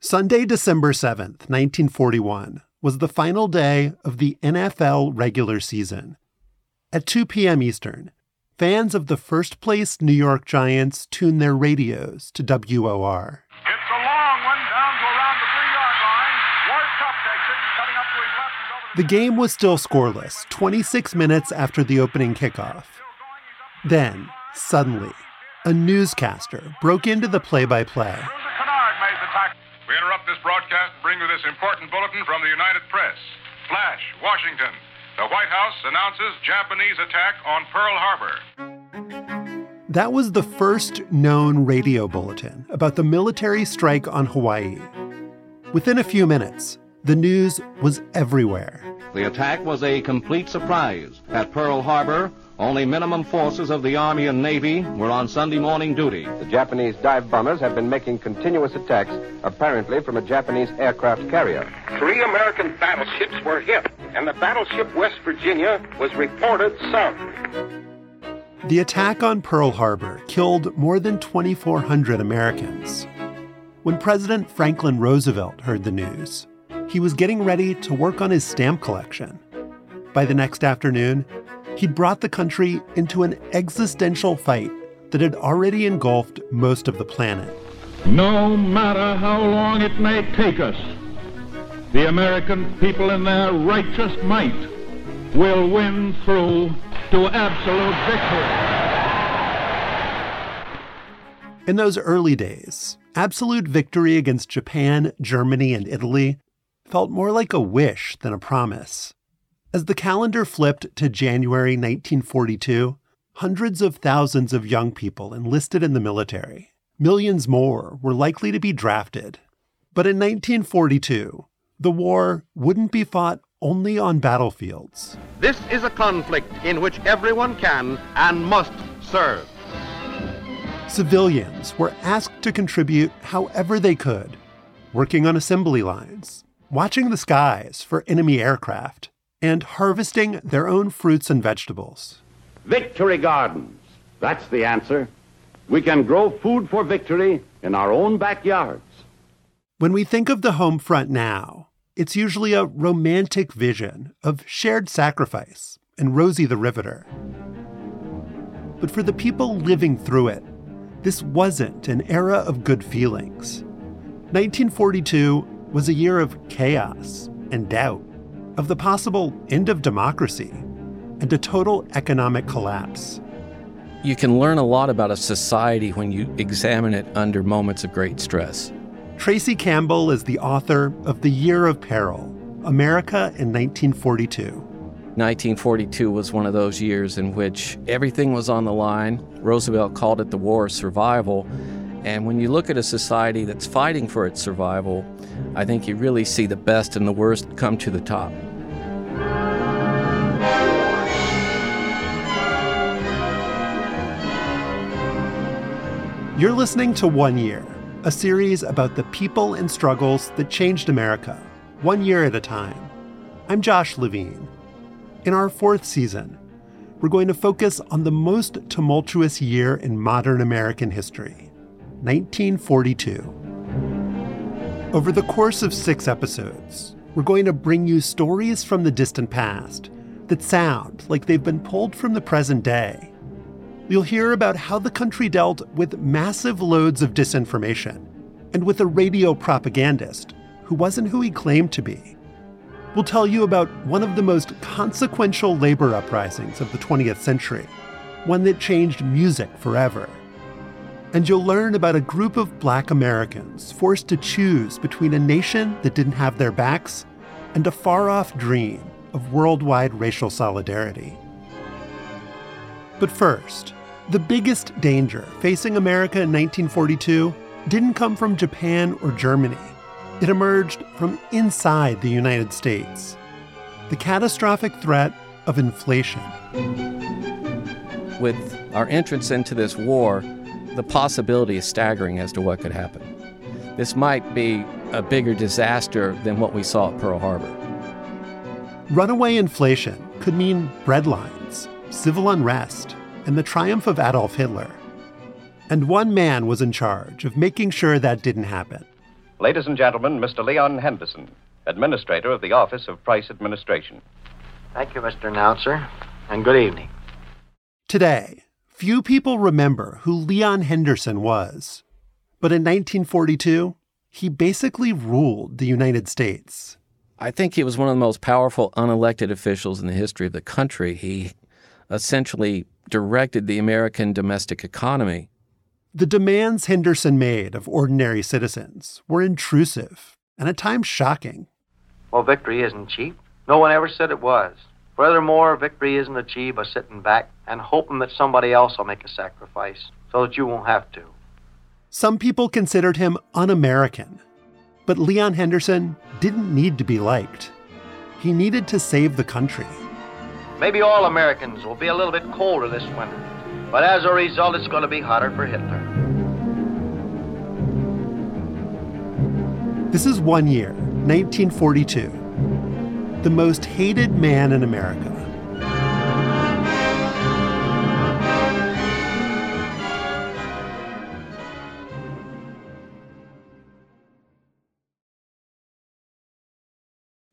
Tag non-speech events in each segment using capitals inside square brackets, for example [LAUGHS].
Sunday, December 7th, 1941, was the final day of the NFL regular season. At 2 p.m. Eastern, fans of the first place New York Giants tuned their radios to WOR. It's a long one down to around the three yard line. Ward Cuff takes it, cutting up to his left. The game was still scoreless 26 minutes after the opening kickoff. Then, suddenly, a newscaster broke into the play by play. Bruiser Kinard made the tackle. We interrupt this broadcast and bring you this important bulletin from the United Press. Flash, Washington. The White House announces Japanese attack on Pearl Harbor. That was the first known radio bulletin about the military strike on Hawaii. Within a few minutes, the news was everywhere. The attack was a complete surprise. At Pearl Harbor, only minimum forces of the Army and Navy were on Sunday morning duty. The Japanese dive bombers have been making continuous attacks, apparently from a Japanese aircraft carrier. Three American battleships were hit, and the battleship West Virginia was reported sunk. The attack on Pearl Harbor killed more than 2,400 Americans. When President Franklin Roosevelt heard the news, he was getting ready to work on his stamp collection. By the next afternoon, he'd brought the country into an existential fight that had already engulfed most of the planet. No matter how long it may take us, the American people in their righteous might will win through to absolute victory. In those early days, absolute victory against Japan, Germany, and Italy felt more like a wish than a promise. As the calendar flipped to January 1942, hundreds of thousands of young people enlisted in the military. Millions more were likely to be drafted. But in 1942, the war wouldn't be fought only on battlefields. This is a conflict in which everyone can and must serve. Civilians were asked to contribute however they could, working on assembly lines, watching the skies for enemy aircraft, and harvesting their own fruits and vegetables. Victory gardens. That's the answer. We can grow food for victory in our own backyards. When we think of the home front now, it's usually a romantic vision of shared sacrifice and Rosie the Riveter. But for the people living through it, this wasn't an era of good feelings. 1942 was a year of chaos and doubt, of the possible end of democracy, and a total economic collapse. You can learn a lot about a society when you examine it under moments of great stress. Tracy Campbell is the author of The Year of Peril America in 1942. 1942 was one of those years in which everything was on the line. Roosevelt called it the war of survival. And when you look at a society that's fighting for its survival, I think you really see the best and the worst come to the top. You're listening to One Year, a series about the people and struggles that changed America, one year at a time. I'm Josh Levin. In our fourth season, we're going to focus on the most tumultuous year in modern American history 1942. Over the course of six episodes, we're going to bring you stories from the distant past that sound like they've been pulled from the present day. You'll hear about how the country dealt with massive loads of disinformation and with a radio propagandist who wasn't who he claimed to be. We'll tell you about one of the most consequential labor uprisings of the 20th century, one that changed music forever. And you'll learn about a group of black Americans forced to choose between a nation that didn't have their backs and a far off dream of worldwide racial solidarity. But first, the biggest danger facing America in 1942 didn't come from Japan or Germany. It emerged from inside the United States. The catastrophic threat of inflation. With our entrance into this war, the possibility is staggering as to what could happen. This might be a bigger disaster than what we saw at Pearl Harbor. Runaway inflation could mean bread lines, civil unrest, and the triumph of Adolf Hitler. And one man was in charge of making sure that didn't happen Ladies and gentlemen, Mr. Leon Henderson, Administrator of the Office of Price Administration. Thank you, Mr. Announcer, and good evening. Today, few people remember who Leon Henderson was. But in 1942, he basically ruled the United States. I think he was one of the most powerful unelected officials in the history of the country. He essentially directed the American domestic economy. The demands Henderson made of ordinary citizens were intrusive and at times shocking. Well, victory isn't cheap. No one ever said it was. Furthermore, victory isn't achieved by sitting back and hoping that somebody else will make a sacrifice so that you won't have to. Some people considered him un American, but Leon Henderson didn't need to be liked. He needed to save the country. Maybe all Americans will be a little bit colder this winter, but as a result, it's going to be hotter for Hitler. This is one year, 1942. The most hated man in America.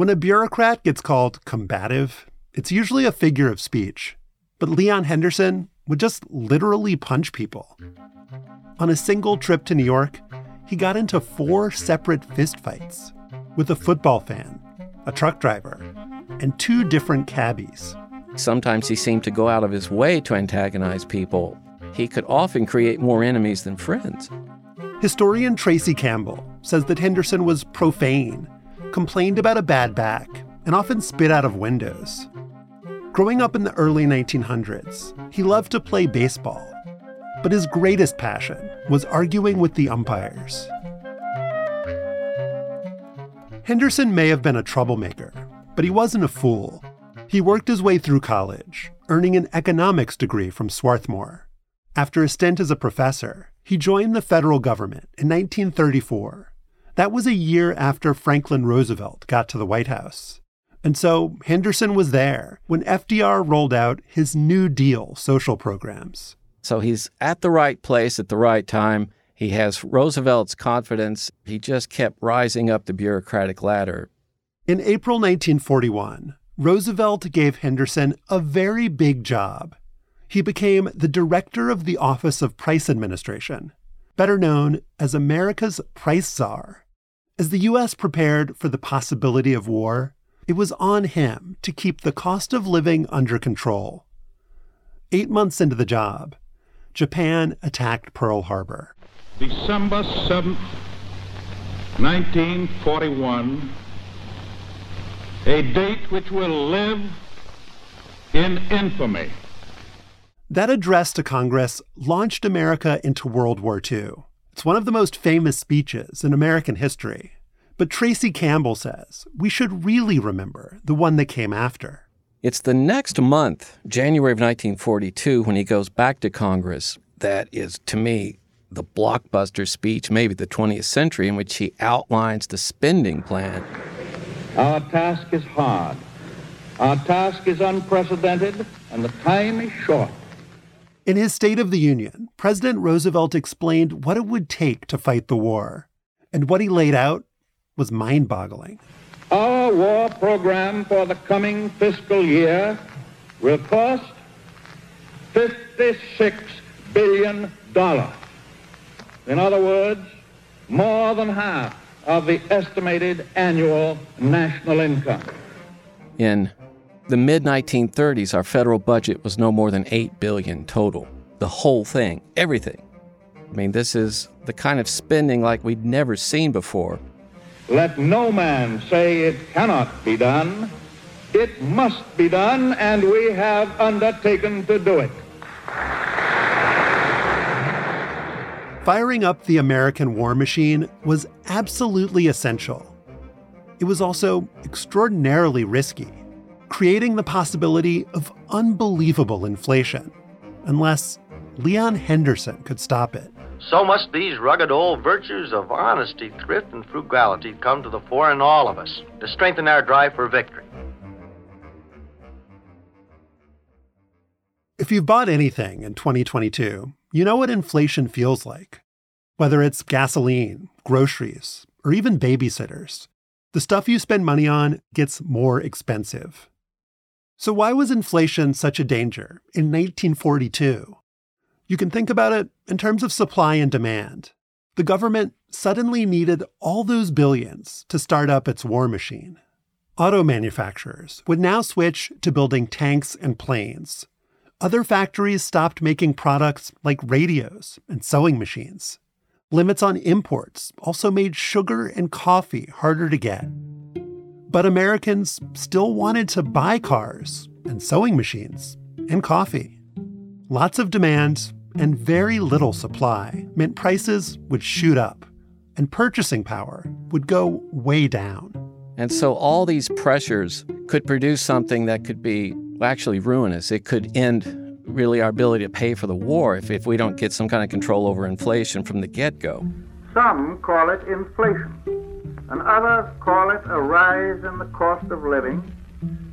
When a bureaucrat gets called combative, it's usually a figure of speech. But Leon Henderson would just literally punch people. On a single trip to New York, he got into four separate fistfights with a football fan, a truck driver, and two different cabbies. Sometimes he seemed to go out of his way to antagonize people. He could often create more enemies than friends. Historian Tracy Campbell says that Henderson was profane, complained about a bad back, and often spit out of windows. Growing up in the early 1900s, he loved to play baseball, but his greatest passion was arguing with the umpires. Henderson may have been a troublemaker, but he wasn't a fool. He worked his way through college, earning an economics degree from Swarthmore. After a stint as a professor, he joined the federal government in 1934. That was a year after Franklin Roosevelt got to the White House. And so Henderson was there when FDR rolled out his New Deal social programs. So he's at the right place at the right time. He has Roosevelt's confidence. He just kept rising up the bureaucratic ladder. In April 1941, Roosevelt gave Henderson a very big job. He became the director of the Office of Price Administration, better known as America's price czar. As the U.S. prepared for the possibility of war, it was on him to keep the cost of living under control. Eight months into the job, Japan attacked Pearl Harbor. December 7th, 1941, a date which will live in infamy. That address to Congress launched America into World War II. It's one of the most famous speeches in American history. But Tracy Campbell says we should really remember the one that came after. It's the next month, January of 1942, when he goes back to Congress, that is, to me, the blockbuster speech, maybe the 20th century, in which he outlines the spending plan. Our task is hard. Our task is unprecedented, and the time is short. In his State of the Union, President Roosevelt explained what it would take to fight the war. And what he laid out was mind boggling. Our war program for the coming fiscal year will cost $56 billion. In other words, more than half of the estimated annual national income. In the mid 1930s, our federal budget was no more than 8 billion total. The whole thing, everything. I mean, this is the kind of spending like we'd never seen before. Let no man say it cannot be done. It must be done, and we have undertaken to do it. Firing up the American war machine was absolutely essential. It was also extraordinarily risky, creating the possibility of unbelievable inflation, unless Leon Henderson could stop it. So must these rugged old virtues of honesty, thrift, and frugality come to the fore in all of us to strengthen our drive for victory. If you've bought anything in 2022, you know what inflation feels like. Whether it's gasoline, groceries, or even babysitters, the stuff you spend money on gets more expensive. So, why was inflation such a danger in 1942? You can think about it in terms of supply and demand. The government suddenly needed all those billions to start up its war machine. Auto manufacturers would now switch to building tanks and planes. Other factories stopped making products like radios and sewing machines. Limits on imports also made sugar and coffee harder to get. But Americans still wanted to buy cars and sewing machines and coffee. Lots of demand and very little supply meant prices would shoot up and purchasing power would go way down. And so all these pressures could produce something that could be actually ruinous. It could end really our ability to pay for the war if, if we don't get some kind of control over inflation from the get go. Some call it inflation, and others call it a rise in the cost of living,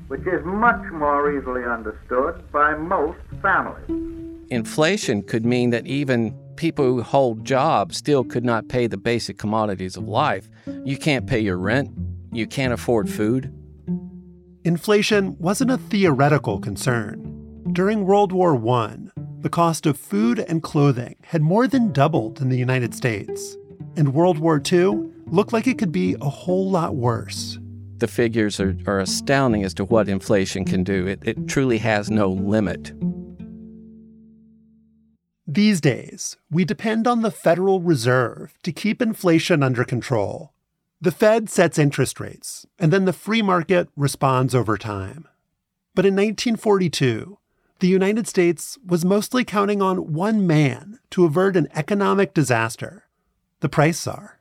which is much more easily understood by most families. Inflation could mean that even people who hold jobs still could not pay the basic commodities of life. You can't pay your rent, you can't afford food. Inflation wasn't a theoretical concern. During World War I, the cost of food and clothing had more than doubled in the United States, and World War II looked like it could be a whole lot worse. The figures are, are astounding as to what inflation can do. It, it truly has no limit. These days, we depend on the Federal Reserve to keep inflation under control. The Fed sets interest rates, and then the free market responds over time. But in 1942, the United States was mostly counting on one man to avert an economic disaster the price czar.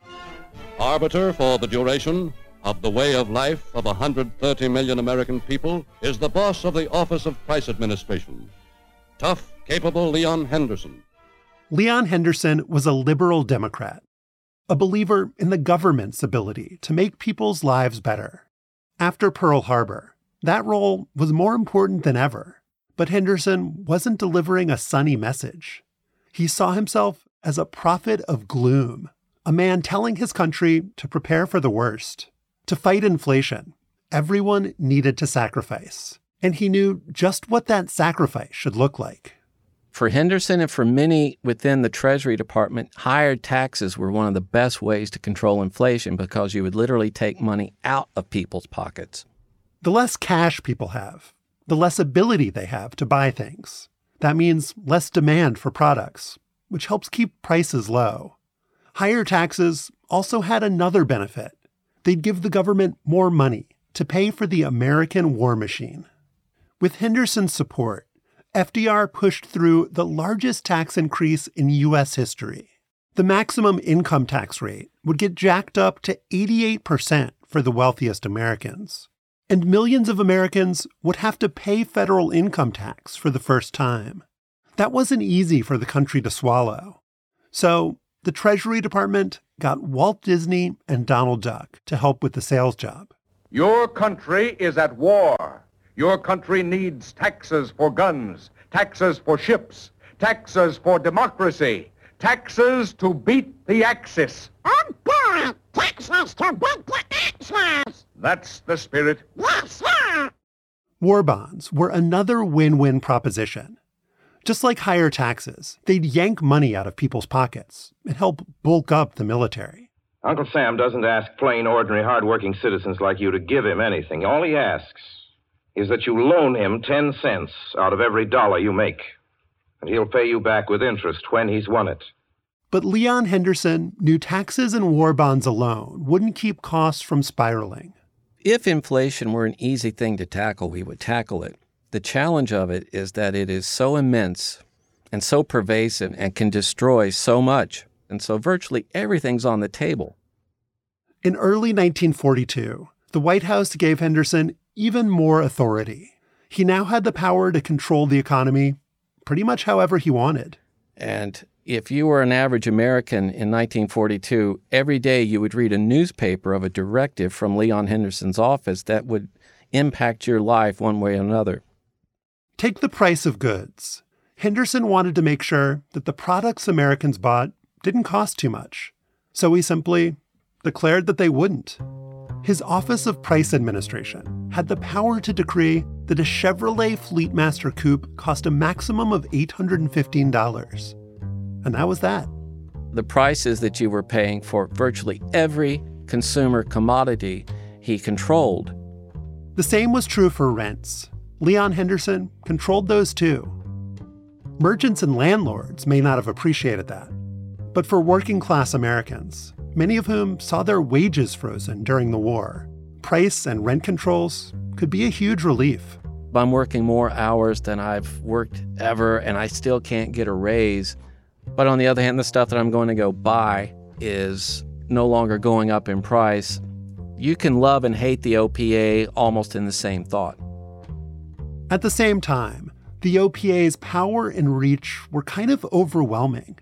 Arbiter for the duration of the way of life of 130 million American people is the boss of the Office of Price Administration. Tough, capable Leon Henderson. Leon Henderson was a liberal Democrat, a believer in the government's ability to make people's lives better. After Pearl Harbor, that role was more important than ever. But Henderson wasn't delivering a sunny message. He saw himself as a prophet of gloom, a man telling his country to prepare for the worst. To fight inflation, everyone needed to sacrifice, and he knew just what that sacrifice should look like. For Henderson and for many within the Treasury Department, higher taxes were one of the best ways to control inflation because you would literally take money out of people's pockets. The less cash people have, the less ability they have to buy things. That means less demand for products, which helps keep prices low. Higher taxes also had another benefit. They'd give the government more money to pay for the American war machine. With Henderson's support, FDR pushed through the largest tax increase in U.S. history. The maximum income tax rate would get jacked up to 88% for the wealthiest Americans and millions of Americans would have to pay federal income tax for the first time. That wasn't easy for the country to swallow. So the Treasury Department got Walt Disney and Donald Duck to help with the sales job. Your country is at war. Your country needs taxes for guns, taxes for ships, taxes for democracy, taxes to beat the Axis. Oh, boy! Taxes to beat the Axis! That's the spirit. Yes, sir! War bonds were another win win proposition. Just like higher taxes, they'd yank money out of people's pockets and help bulk up the military. Uncle Sam doesn't ask plain, ordinary, hard-working citizens like you to give him anything. All he asks is that you loan him 10 cents out of every dollar you make. And he'll pay you back with interest when he's won it. But Leon Henderson knew taxes and war bonds alone wouldn't keep costs from spiraling. If inflation were an easy thing to tackle, we would tackle it. The challenge of it is that it is so immense and so pervasive and can destroy so much. And so virtually everything's on the table. In early 1942, the White House gave Henderson even more authority. He now had the power to control the economy pretty much however he wanted. And if you were an average American in 1942, every day you would read a newspaper of a directive from Leon Henderson's office that would impact your life one way or another. Take the price of goods. Henderson wanted to make sure that the products Americans bought didn't cost too much. So he simply declared that they wouldn't. His Office of Price Administration had the power to decree that a Chevrolet Fleetmaster coupe cost a maximum of $815. And that was that. The prices that you were paying for virtually every consumer commodity he controlled. The same was true for rents. Leon Henderson controlled those too. Merchants and landlords may not have appreciated that. But for working class Americans, many of whom saw their wages frozen during the war, price and rent controls could be a huge relief. I'm working more hours than I've worked ever, and I still can't get a raise. But on the other hand, the stuff that I'm going to go buy is no longer going up in price. You can love and hate the OPA almost in the same thought. At the same time, the OPA's power and reach were kind of overwhelming.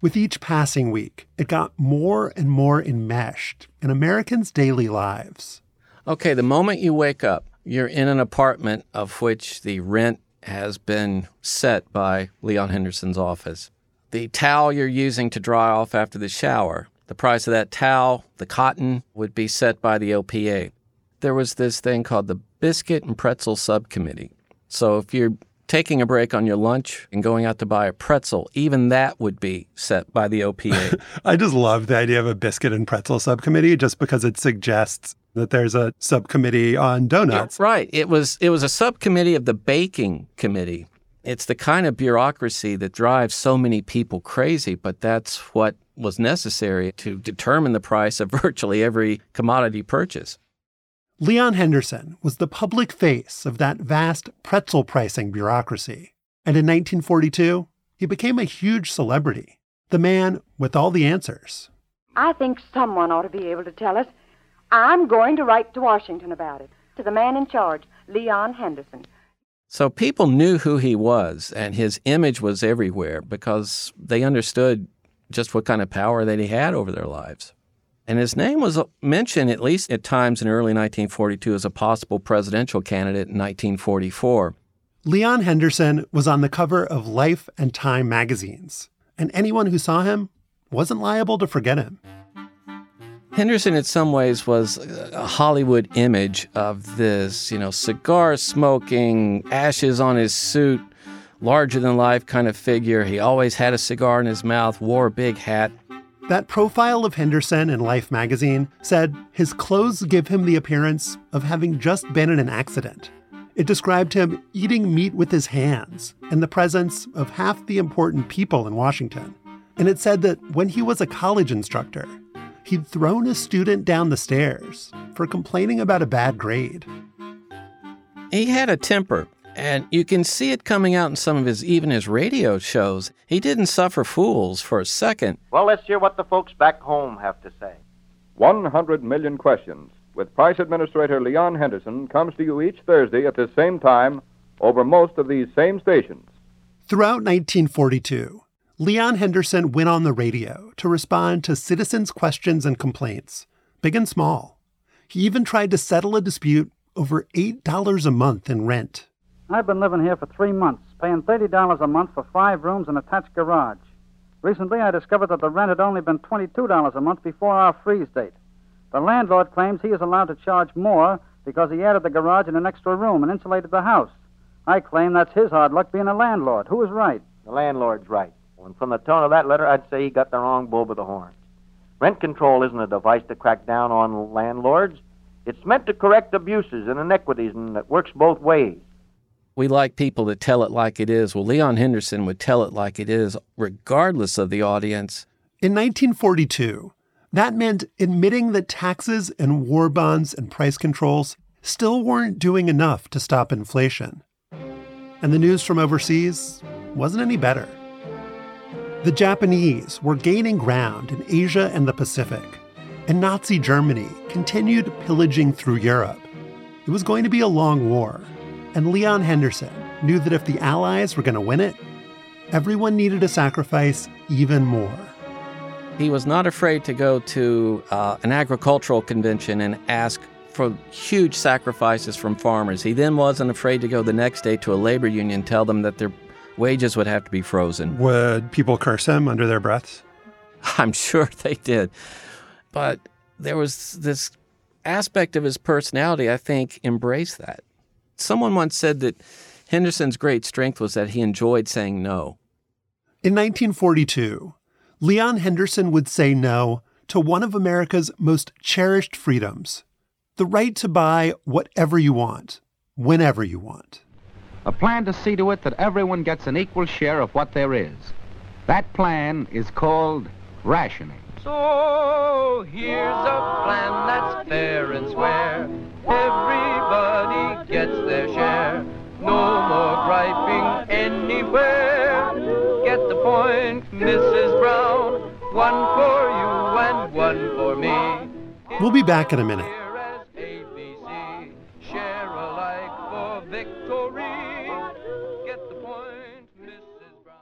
With each passing week, it got more and more enmeshed in Americans' daily lives. Okay, the moment you wake up, you're in an apartment of which the rent has been set by Leon Henderson's office. The towel you're using to dry off after the shower, the price of that towel, the cotton, would be set by the OPA. There was this thing called the Biscuit and Pretzel Subcommittee. So if you're taking a break on your lunch and going out to buy a pretzel, even that would be set by the OPA. [LAUGHS] I just love the idea of a biscuit and pretzel subcommittee just because it suggests that there's a subcommittee on donuts. Yeah, right. It was it was a subcommittee of the baking committee. It's the kind of bureaucracy that drives so many people crazy, but that's what was necessary to determine the price of [LAUGHS] virtually every commodity purchase. Leon Henderson was the public face of that vast pretzel pricing bureaucracy. And in 1942, he became a huge celebrity, the man with all the answers. I think someone ought to be able to tell us. I'm going to write to Washington about it, to the man in charge, Leon Henderson. So people knew who he was, and his image was everywhere because they understood just what kind of power that he had over their lives. And his name was mentioned at least at times in early 1942 as a possible presidential candidate in 1944. Leon Henderson was on the cover of Life and Time magazines, and anyone who saw him wasn't liable to forget him. Henderson, in some ways, was a Hollywood image of this, you know, cigar smoking, ashes on his suit, larger than life kind of figure. He always had a cigar in his mouth, wore a big hat. That profile of Henderson in Life magazine said his clothes give him the appearance of having just been in an accident. It described him eating meat with his hands in the presence of half the important people in Washington. And it said that when he was a college instructor, he'd thrown a student down the stairs for complaining about a bad grade. He had a temper, and you can see it coming out in some of his, even his radio shows. He didn't suffer fools for a second. Well, let's hear what the folks back home have to say. 100 million questions with Price Administrator Leon Henderson comes to you each Thursday at the same time over most of these same stations. Throughout 1942, Leon Henderson went on the radio to respond to citizens' questions and complaints, big and small. He even tried to settle a dispute over $8 a month in rent. I've been living here for three months, paying $30 a month for five rooms and attached garage. Recently, I discovered that the rent had only been $22 a month before our freeze date. The landlord claims he is allowed to charge more because he added the garage and an extra room and insulated the house. I claim that's his hard luck being a landlord. Who is right? The landlord's right. And from the tone of that letter, I'd say he got the wrong bull by the horns. Rent control isn't a device to crack down on landlords. It's meant to correct abuses and inequities, and it works both ways. We like people that tell it like it is. Well, Leon Henderson would tell it like it is, regardless of the audience. In 1942, that meant admitting that taxes and war bonds and price controls still weren't doing enough to stop inflation. And the news from overseas wasn't any better. The Japanese were gaining ground in Asia and the Pacific, and Nazi Germany continued pillaging through Europe. It was going to be a long war, and Leon Henderson knew that if the Allies were going to win it, everyone needed to sacrifice even more. He was not afraid to go to uh, an agricultural convention and ask for huge sacrifices from farmers. He then wasn't afraid to go the next day to a labor union and tell them that their wages would have to be frozen. Would people curse him under their breaths? [LAUGHS] I'm sure they did. But there was this aspect of his personality, I think, embraced that. Someone once said that Henderson's great strength was that he enjoyed saying no. In 1942, Leon Henderson would say no to one of America's most cherished freedoms the right to buy whatever you want, whenever you want. A plan to see to it that everyone gets an equal share of what there is. That plan is called rationing. So here's a plan that's fair and square. Everybody gets their share. No more griping anywhere. Get the point, Mrs. Brown. One for you and one for me. We'll be back in a minute. Share alike for victory. Get the point, Mrs. Brown.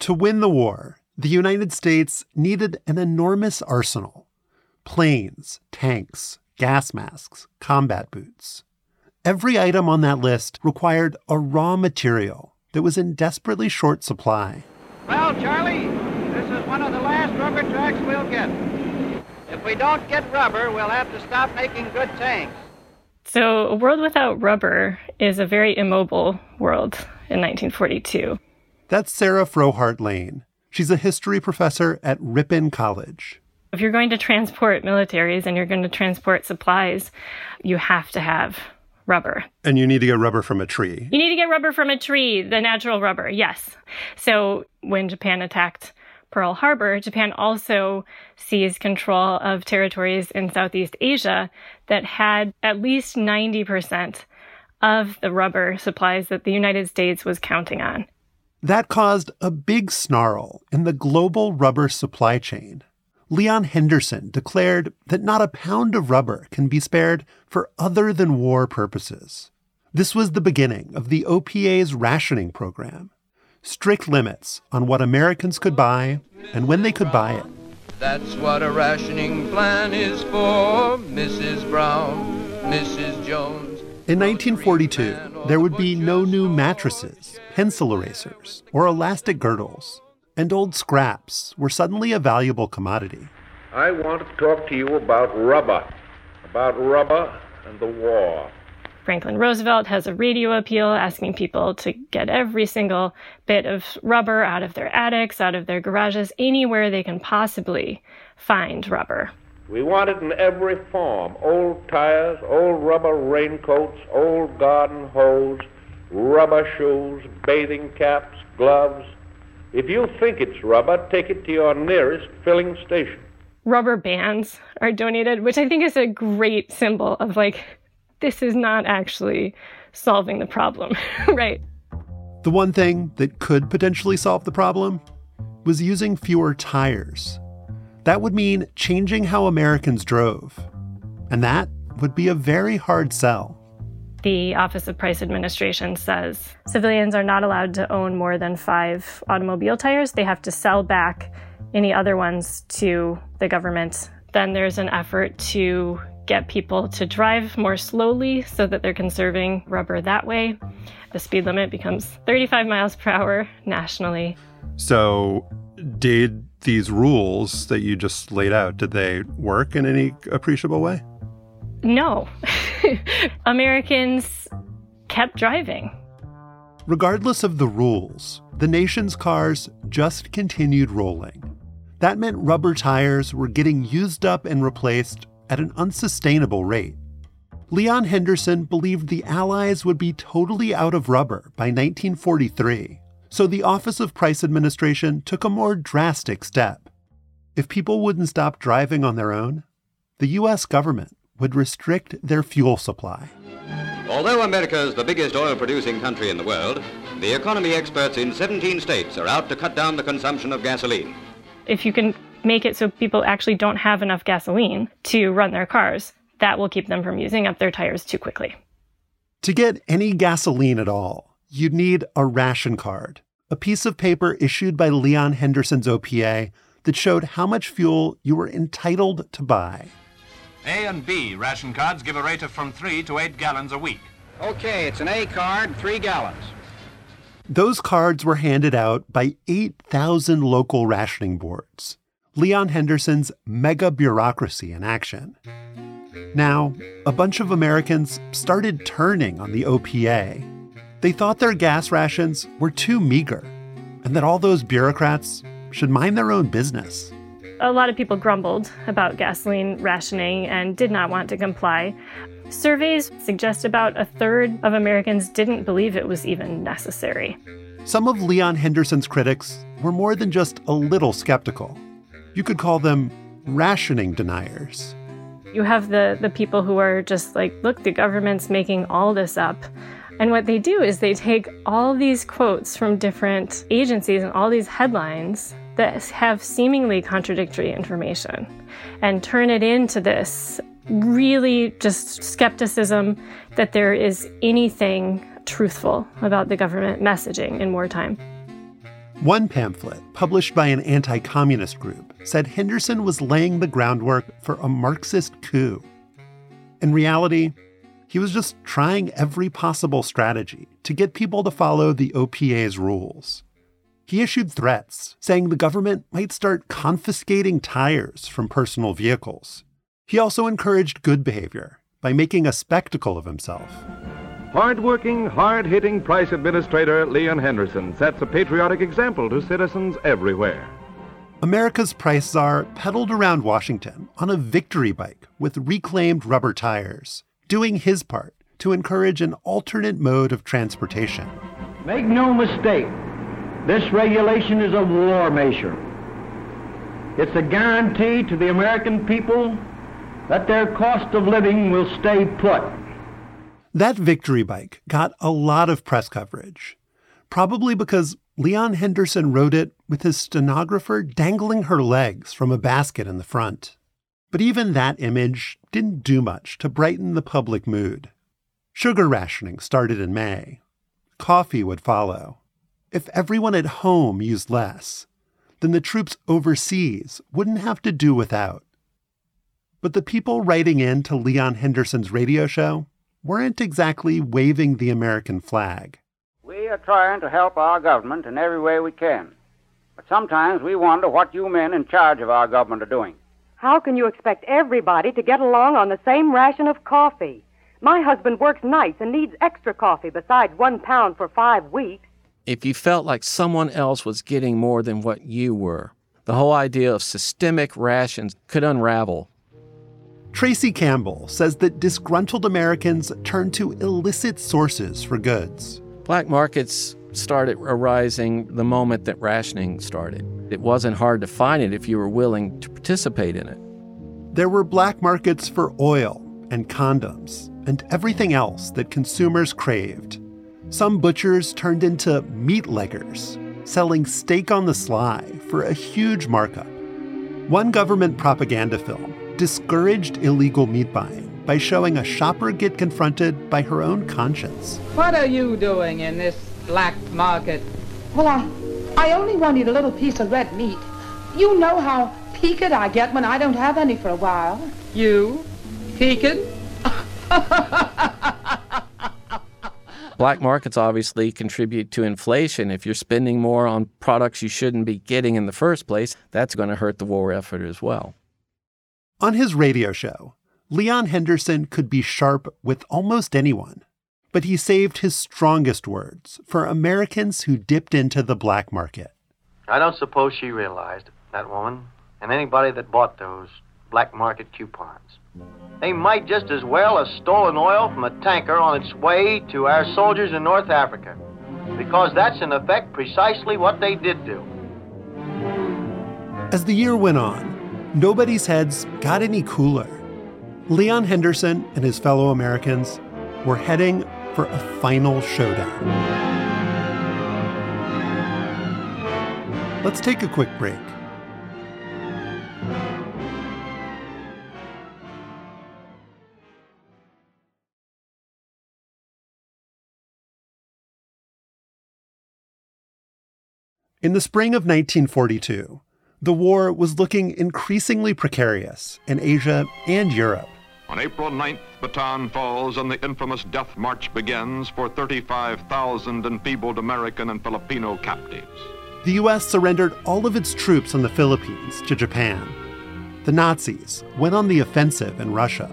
To win the war, the United States needed an enormous arsenal planes, tanks, gas masks, combat boots. Every item on that list required a raw material that was in desperately short supply. Well, Charlie, this is one of the last rubber tracks we'll get. If we don't get rubber, we'll have to stop making good tanks. So, a world without rubber is a very immobile world in 1942. That's Sarah Frohardt-Lane. She's a history professor at Ripon College. If you're going to transport militaries and you're going to transport supplies, you have to have rubber. And you need to get rubber from a tree. You need to get rubber from a tree, the natural rubber, yes. So when Japan attacked Pearl Harbor, Japan also seized control of territories in Southeast Asia that had at least 90% of the rubber supplies that the United States was counting on. That caused a big snarl in the global rubber supply chain. Leon Henderson declared that not a pound of rubber can be spared for other than war purposes. This was the beginning of the OPA's rationing program strict limits on what Americans could buy and when they could buy it. That's what a rationing plan is for, Mrs. Brown, Mrs. Jones. In 1942, there would be no new mattresses, pencil erasers, or elastic girdles, and old scraps were suddenly a valuable commodity. I want to talk to you about rubber, about rubber and the war. Franklin Roosevelt has a radio appeal asking people to get every single bit of rubber out of their attics, out of their garages, anywhere they can possibly find rubber. We want it in every form old tires, old rubber raincoats, old garden hose, rubber shoes, bathing caps, gloves. If you think it's rubber, take it to your nearest filling station. Rubber bands are donated, which I think is a great symbol of like, this is not actually solving the problem, [LAUGHS] right? The one thing that could potentially solve the problem was using fewer tires. That would mean changing how Americans drove. And that would be a very hard sell. The Office of Price Administration says civilians are not allowed to own more than five automobile tires. They have to sell back any other ones to the government. Then there's an effort to get people to drive more slowly so that they're conserving rubber that way. The speed limit becomes 35 miles per hour nationally. So, did these rules that you just laid out, did they work in any appreciable way? No. [LAUGHS] Americans kept driving. Regardless of the rules, the nation's cars just continued rolling. That meant rubber tires were getting used up and replaced at an unsustainable rate. Leon Henderson believed the Allies would be totally out of rubber by 1943, so the Office of Price Administration took a more drastic step. If people wouldn't stop driving on their own, the U.S. government would restrict their fuel supply. Although America is the biggest oil producing country in the world, the economy experts in 17 states are out to cut down the consumption of gasoline. If you can make it so people actually don't have enough gasoline to run their cars, that will keep them from using up their tires too quickly. To get any gasoline at all, you'd need a ration card, a piece of paper issued by Leon Henderson's OPA that showed how much fuel you were entitled to buy. A and B ration cards give a rate of from three to eight gallons a week. Okay, it's an A card, three gallons. Those cards were handed out by 8,000 local rationing boards. Leon Henderson's mega bureaucracy in action. Now, a bunch of Americans started turning on the OPA. They thought their gas rations were too meager and that all those bureaucrats should mind their own business. A lot of people grumbled about gasoline rationing and did not want to comply. Surveys suggest about a third of Americans didn't believe it was even necessary. Some of Leon Henderson's critics were more than just a little skeptical. You could call them rationing deniers. You have the, the people who are just like, look, the government's making all this up. And what they do is they take all these quotes from different agencies and all these headlines that have seemingly contradictory information and turn it into this really just skepticism that there is anything truthful about the government messaging in wartime. One pamphlet, published by an anti communist group, said Henderson was laying the groundwork for a Marxist coup. In reality, he was just trying every possible strategy to get people to follow the OPA's rules. He issued threats, saying the government might start confiscating tires from personal vehicles. He also encouraged good behavior by making a spectacle of himself. Hard-working, hard-hitting price administrator Leon Henderson sets a patriotic example to citizens everywhere. America's price czar pedaled around Washington on a victory bike with reclaimed rubber tires, doing his part to encourage an alternate mode of transportation. Make no mistake, this regulation is a war measure. It's a guarantee to the American people that their cost of living will stay put. That victory bike got a lot of press coverage, probably because Leon Henderson rode it with his stenographer dangling her legs from a basket in the front. But even that image didn't do much to brighten the public mood. Sugar rationing started in May. Coffee would follow. If everyone at home used less, then the troops overseas wouldn't have to do without. But the people writing in to Leon Henderson's radio show weren't exactly waving the American flag. We are trying to help our government in every way we can. But sometimes we wonder what you men in charge of our government are doing. How can you expect everybody to get along on the same ration of coffee? My husband works nights and needs extra coffee besides one pound for five weeks. If you felt like someone else was getting more than what you were, the whole idea of systemic rations could unravel. Tracy Campbell says that disgruntled Americans turn to illicit sources for goods. Black markets started arising the moment that rationing started. It wasn't hard to find it if you were willing to participate in it. There were black markets for oil and condoms and everything else that consumers craved. Some butchers turned into meat leggers, selling steak on the sly for a huge markup. One government propaganda film discouraged illegal meat buying by showing a shopper get confronted by her own conscience. What are you doing in this black market? Well, I, I only wanted a little piece of red meat. You know how peaked I get when I don't have any for a while. You? Peaked? Black markets obviously contribute to inflation. If you're spending more on products you shouldn't be getting in the first place, that's going to hurt the war effort as well. On his radio show, Leon Henderson could be sharp with almost anyone, but he saved his strongest words for Americans who dipped into the black market. I don't suppose she realized, that woman, and anybody that bought those black market coupons. They might just as well have stolen oil from a tanker on its way to our soldiers in North Africa, because that's in effect precisely what they did do. As the year went on, nobody's heads got any cooler. Leon Henderson and his fellow Americans were heading for a final showdown. Let's take a quick break. In the spring of 1942, the war was looking increasingly precarious in Asia and Europe. On April 9th, Bataan falls and the infamous death march begins for 35,000 enfeebled American and Filipino captives. The U.S. surrendered all of its troops on the Philippines to Japan. The Nazis went on the offensive in Russia.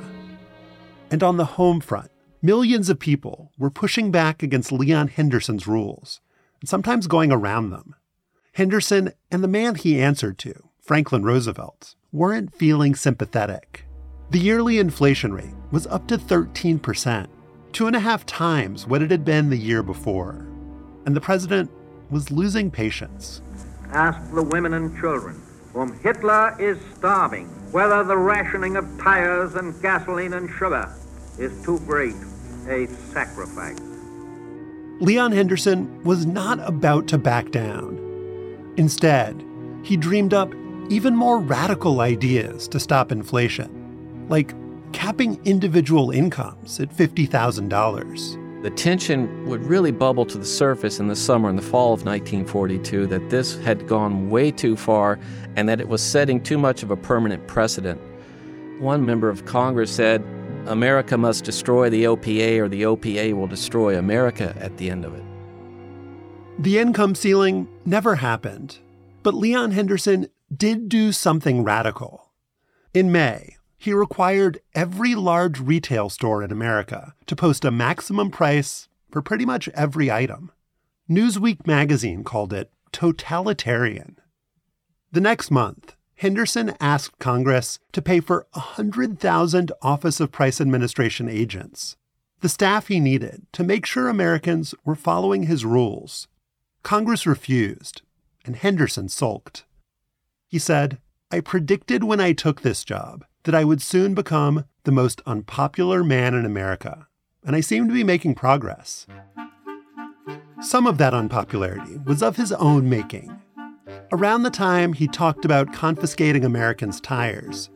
And on the home front, millions of people were pushing back against Leon Henderson's rules, and sometimes going around them. Henderson and the man he answered to, Franklin Roosevelt, weren't feeling sympathetic. The yearly inflation rate was up to 13%, two and a half times what it had been the year before. And the president was losing patience. Ask the women and children whom Hitler is starving whether the rationing of tires and gasoline and sugar is too great a sacrifice. Leon Henderson was not about to back down. Instead, he dreamed up even more radical ideas to stop inflation, like capping individual incomes at $50,000. The tension would really bubble to the surface in the summer and the fall of 1942 that this had gone way too far and that it was setting too much of a permanent precedent. One member of Congress said, America must destroy the OPA or the OPA will destroy America at the end of it. The income ceiling never happened, but Leon Henderson did do something radical. In May, he required every large retail store in America to post a maximum price for pretty much every item. Newsweek magazine called it totalitarian. The next month, Henderson asked Congress to pay for 100,000 Office of Price Administration agents, the staff he needed to make sure Americans were following his rules. Congress refused, and Henderson sulked. He said, I predicted when I took this job that I would soon become the most unpopular man in America, and I seemed to be making progress. Some of that unpopularity was of his own making. Around the time he talked about confiscating Americans' tires,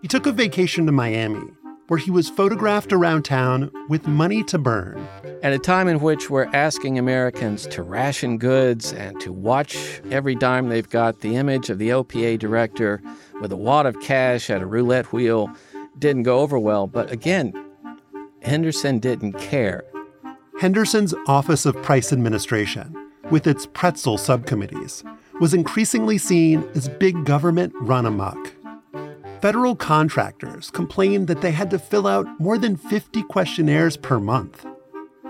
he took a vacation to Miami, where he was photographed around town with money to burn. At a time in which we're asking Americans to ration goods and to watch every dime they've got, the image of the OPA director with a wad of cash at a roulette wheel didn't go over well. But again, Henderson didn't care. Henderson's Office of Price Administration, with its pretzel subcommittees, was increasingly seen as big government run amok. Federal contractors complained that they had to fill out more than 50 questionnaires per month.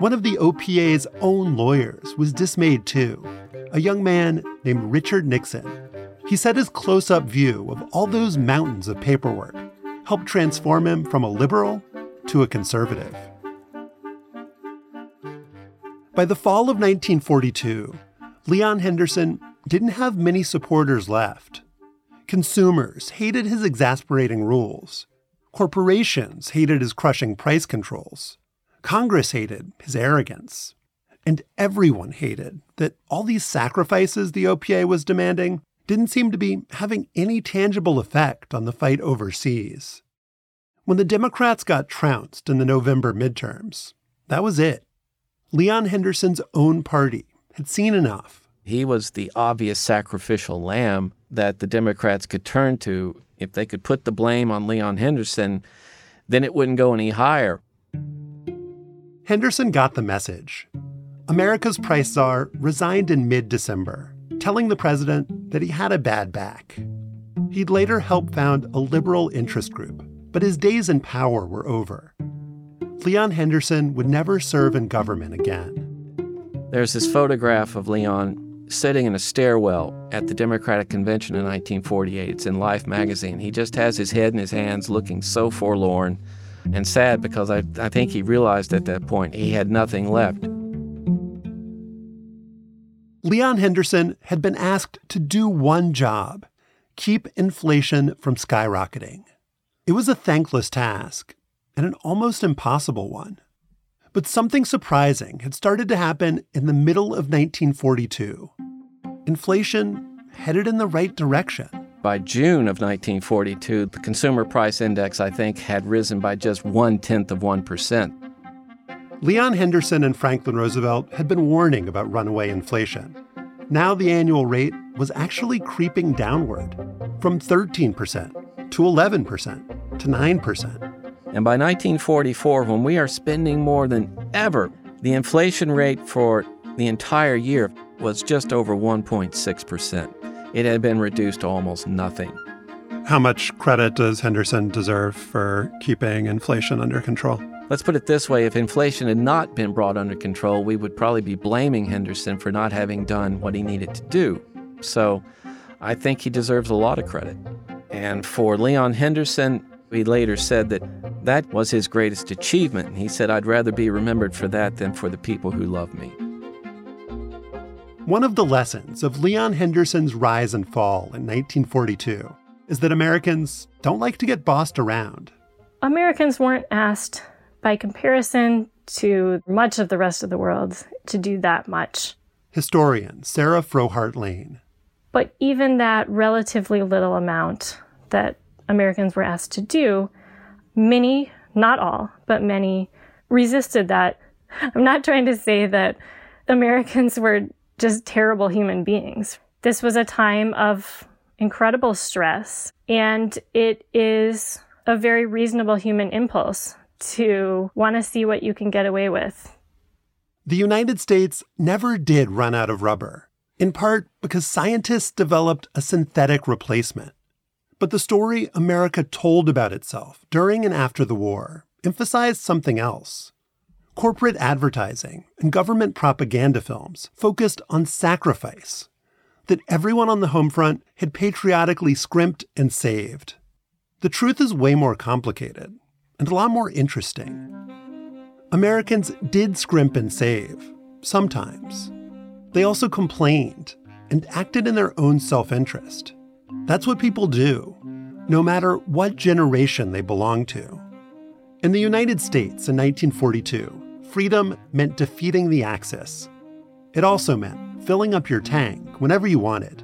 One of the OPA's own lawyers was dismayed too, a young man named Richard Nixon. He said his close up view of all those mountains of paperwork helped transform him from a liberal to a conservative. By the fall of 1942, Leon Henderson didn't have many supporters left. Consumers hated his exasperating rules. Corporations hated his crushing price controls. Congress hated his arrogance. And everyone hated that all these sacrifices the OPA was demanding didn't seem to be having any tangible effect on the fight overseas. When the Democrats got trounced in the November midterms, that was it. Leon Henderson's own party had seen enough. He was the obvious sacrificial lamb that the Democrats could turn to. If they could put the blame on Leon Henderson, then it wouldn't go any higher. Henderson got the message. America's price czar resigned in mid December, telling the president that he had a bad back. He'd later help found a liberal interest group, but his days in power were over. Leon Henderson would never serve in government again. There's this photograph of Leon sitting in a stairwell at the Democratic Convention in 1948. It's in Life magazine. He just has his head in his hands, looking so forlorn and sad because I, I think he realized at that point he had nothing left. Leon Henderson had been asked to do one job keep inflation from skyrocketing. It was a thankless task and an almost impossible one. But something surprising had started to happen in the middle of 1942. Inflation headed in the right direction. By June of 1942, the consumer price index, I think, had risen by just one tenth of 1%. Leon Henderson and Franklin Roosevelt had been warning about runaway inflation. Now the annual rate was actually creeping downward from 13% to 11% to 9%. And by 1944, when we are spending more than ever, the inflation rate for the entire year was just over 1.6%. It had been reduced to almost nothing. How much credit does Henderson deserve for keeping inflation under control? Let's put it this way if inflation had not been brought under control, we would probably be blaming Henderson for not having done what he needed to do. So I think he deserves a lot of credit. And for Leon Henderson, he later said that that was his greatest achievement. He said, I'd rather be remembered for that than for the people who love me. One of the lessons of Leon Henderson's rise and fall in 1942 is that Americans don't like to get bossed around. Americans weren't asked, by comparison to much of the rest of the world, to do that much. Historian Sarah Frohardt-Lane. But even that relatively little amount that Americans were asked to do, many, not all, but many, resisted that. [LAUGHS] I'm not trying to say that Americans were just terrible human beings. This was a time of incredible stress, and it is a very reasonable human impulse to want to see what you can get away with. The United States never did run out of rubber, in part because scientists developed a synthetic replacement. But the story America told about itself during and after the war emphasized something else. Corporate advertising and government propaganda films focused on sacrifice, that everyone on the home front had patriotically scrimped and saved. The truth is way more complicated and a lot more interesting. Americans did scrimp and save, sometimes. They also complained and acted in their own self interest. That's what people do, no matter what generation they belong to. In the United States in 1942, freedom meant defeating the Axis. It also meant filling up your tank whenever you wanted.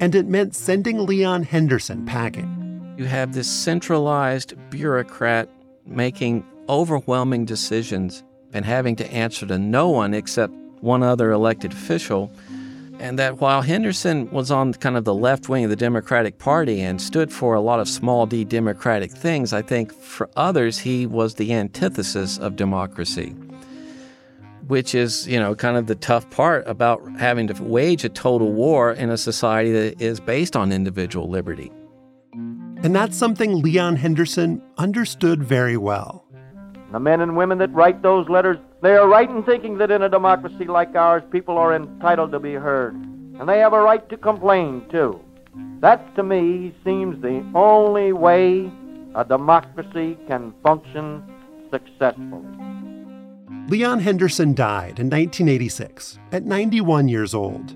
And it meant sending Leon Henderson packing. You have this centralized bureaucrat making overwhelming decisions and having to answer to no one except one other elected official Mm-hmm. and that while Henderson was on kind of the left wing of the Democratic Party and stood for a lot of small d democratic things, I think for others he was the antithesis of democracy, which is, you know, kind of the tough part about having to wage a total war in a society that is based on individual liberty. And that's something Leon Henderson understood very well. The men and women that write those letters, they are right in thinking that in a democracy like ours, people are entitled to be heard. And they have a right to complain, too. That, to me, seems the only way a democracy can function successfully. Leon Henderson died in 1986 at 91 years old.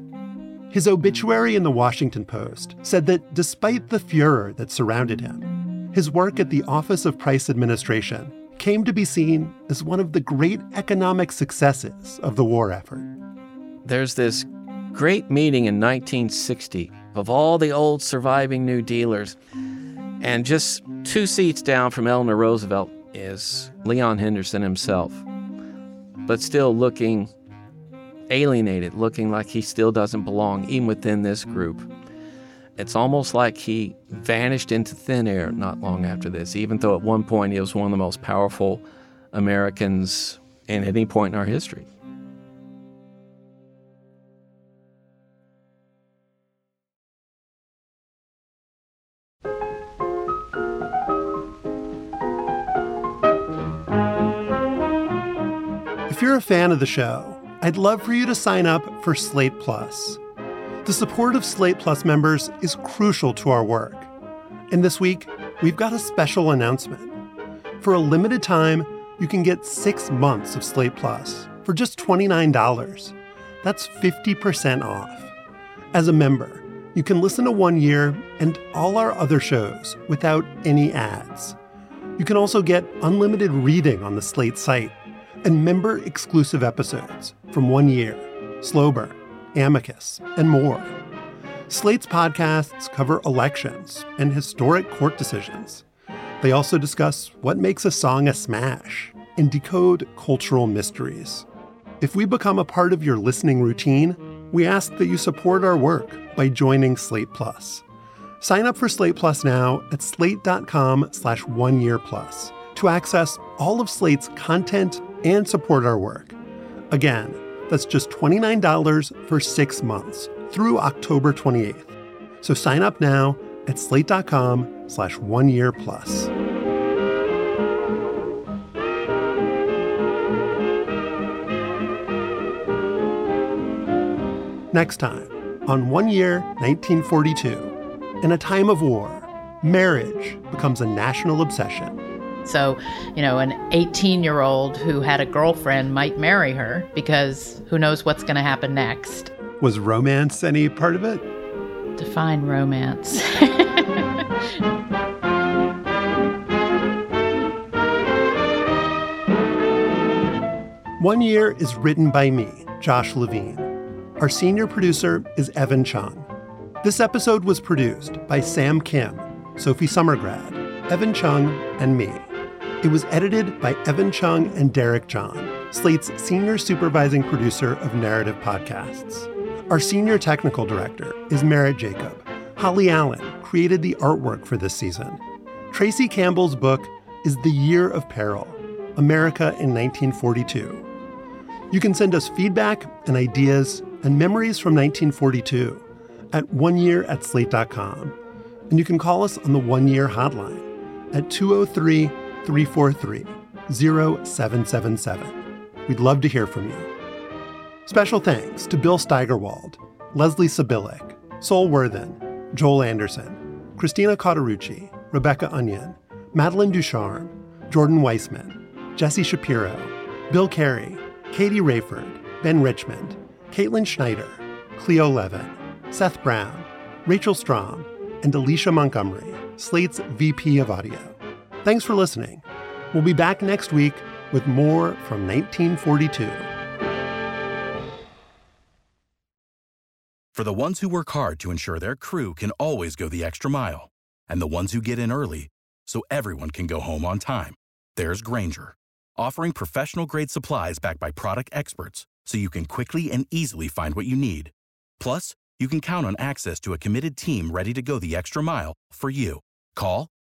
His obituary in the Washington Post said that despite the furor that surrounded him, his work at the Office of Price Administration came to be seen as one of the great economic successes of the war effort. There's this great meeting in 1960 of all the old surviving New Dealers. And just Two seats down from Eleanor Roosevelt is Leon Henderson himself, but still looking alienated, looking like he still doesn't belong, even within this group. It's almost like he vanished into thin air not long after this, even though at one point he was one of the most powerful Americans in any point in our history. If you're a fan of the show, I'd love for you to sign up for Slate Plus. The support of Slate Plus members is crucial to our work. And this week, we've got a special announcement. For a limited time, you can get six months of Slate Plus for just $29. That's 50% off. As a member, you can listen to one year and all our other shows without any ads. You can also get unlimited reading on the Slate site and member exclusive episodes from One Year, Slow Burn, Amicus, and more. Slate's podcasts cover elections and historic court decisions. They also discuss what makes a song a smash and decode cultural mysteries. If we become a part of your listening routine, we ask that you support our work by joining Slate Plus. Sign up for Slate Plus now at slate.com slash one year plus to access all of Slate's content and support our work. Again, that's just $29 for six months through October 28th. So sign up now at slate.com slash one year plus. Next time, on One Year 1942, in a time of war, marriage becomes a national obsession. So, you know, an 18 year old who had a girlfriend might marry her because who knows what's going to happen next. Was romance any part of it? Define romance. [LAUGHS] One Year is written by me, Josh Levin. Our senior producer is Evan Chung. This episode was produced by Sam Kim, Sophie Summergrad, Evan Chung, and me. It was edited by Evan Chung and Derek John, Slate's senior supervising producer of narrative podcasts. Our senior technical director is Merritt Jacob. Holly Allen created the artwork for this season. Tracy Campbell's book is The Year of Peril America in 1942. You can send us feedback and ideas and memories from 1942 at oneyear at slate.com. And you can call us on the One Year hotline at 203 343 0777. We'd love to hear from you. Special thanks to Bill Steigerwald, Leslie Sabilik, Sol Worthen, Joel Anderson, Christina Cauterucci, Rebecca Onion, Madeline Ducharme, Jordan Weissmann, Jesse Shapiro, Bill Carey, Katie Rayford, Ben Richmond, Caitlin Schneider, Cleo Levin, Seth Brown, Rachel Strom, and Alicia Montgomery, Slate's VP of Audio. Thanks for listening. We'll be back next week with more from 1942. For the ones who work hard to ensure their crew can always go the extra mile, and the ones who get in early so everyone can go home on time, there's Grainger, offering professional grade supplies backed by product experts so you can quickly and easily find what you need. Plus, you can count on access to a committed team ready to go the extra mile for you. Call,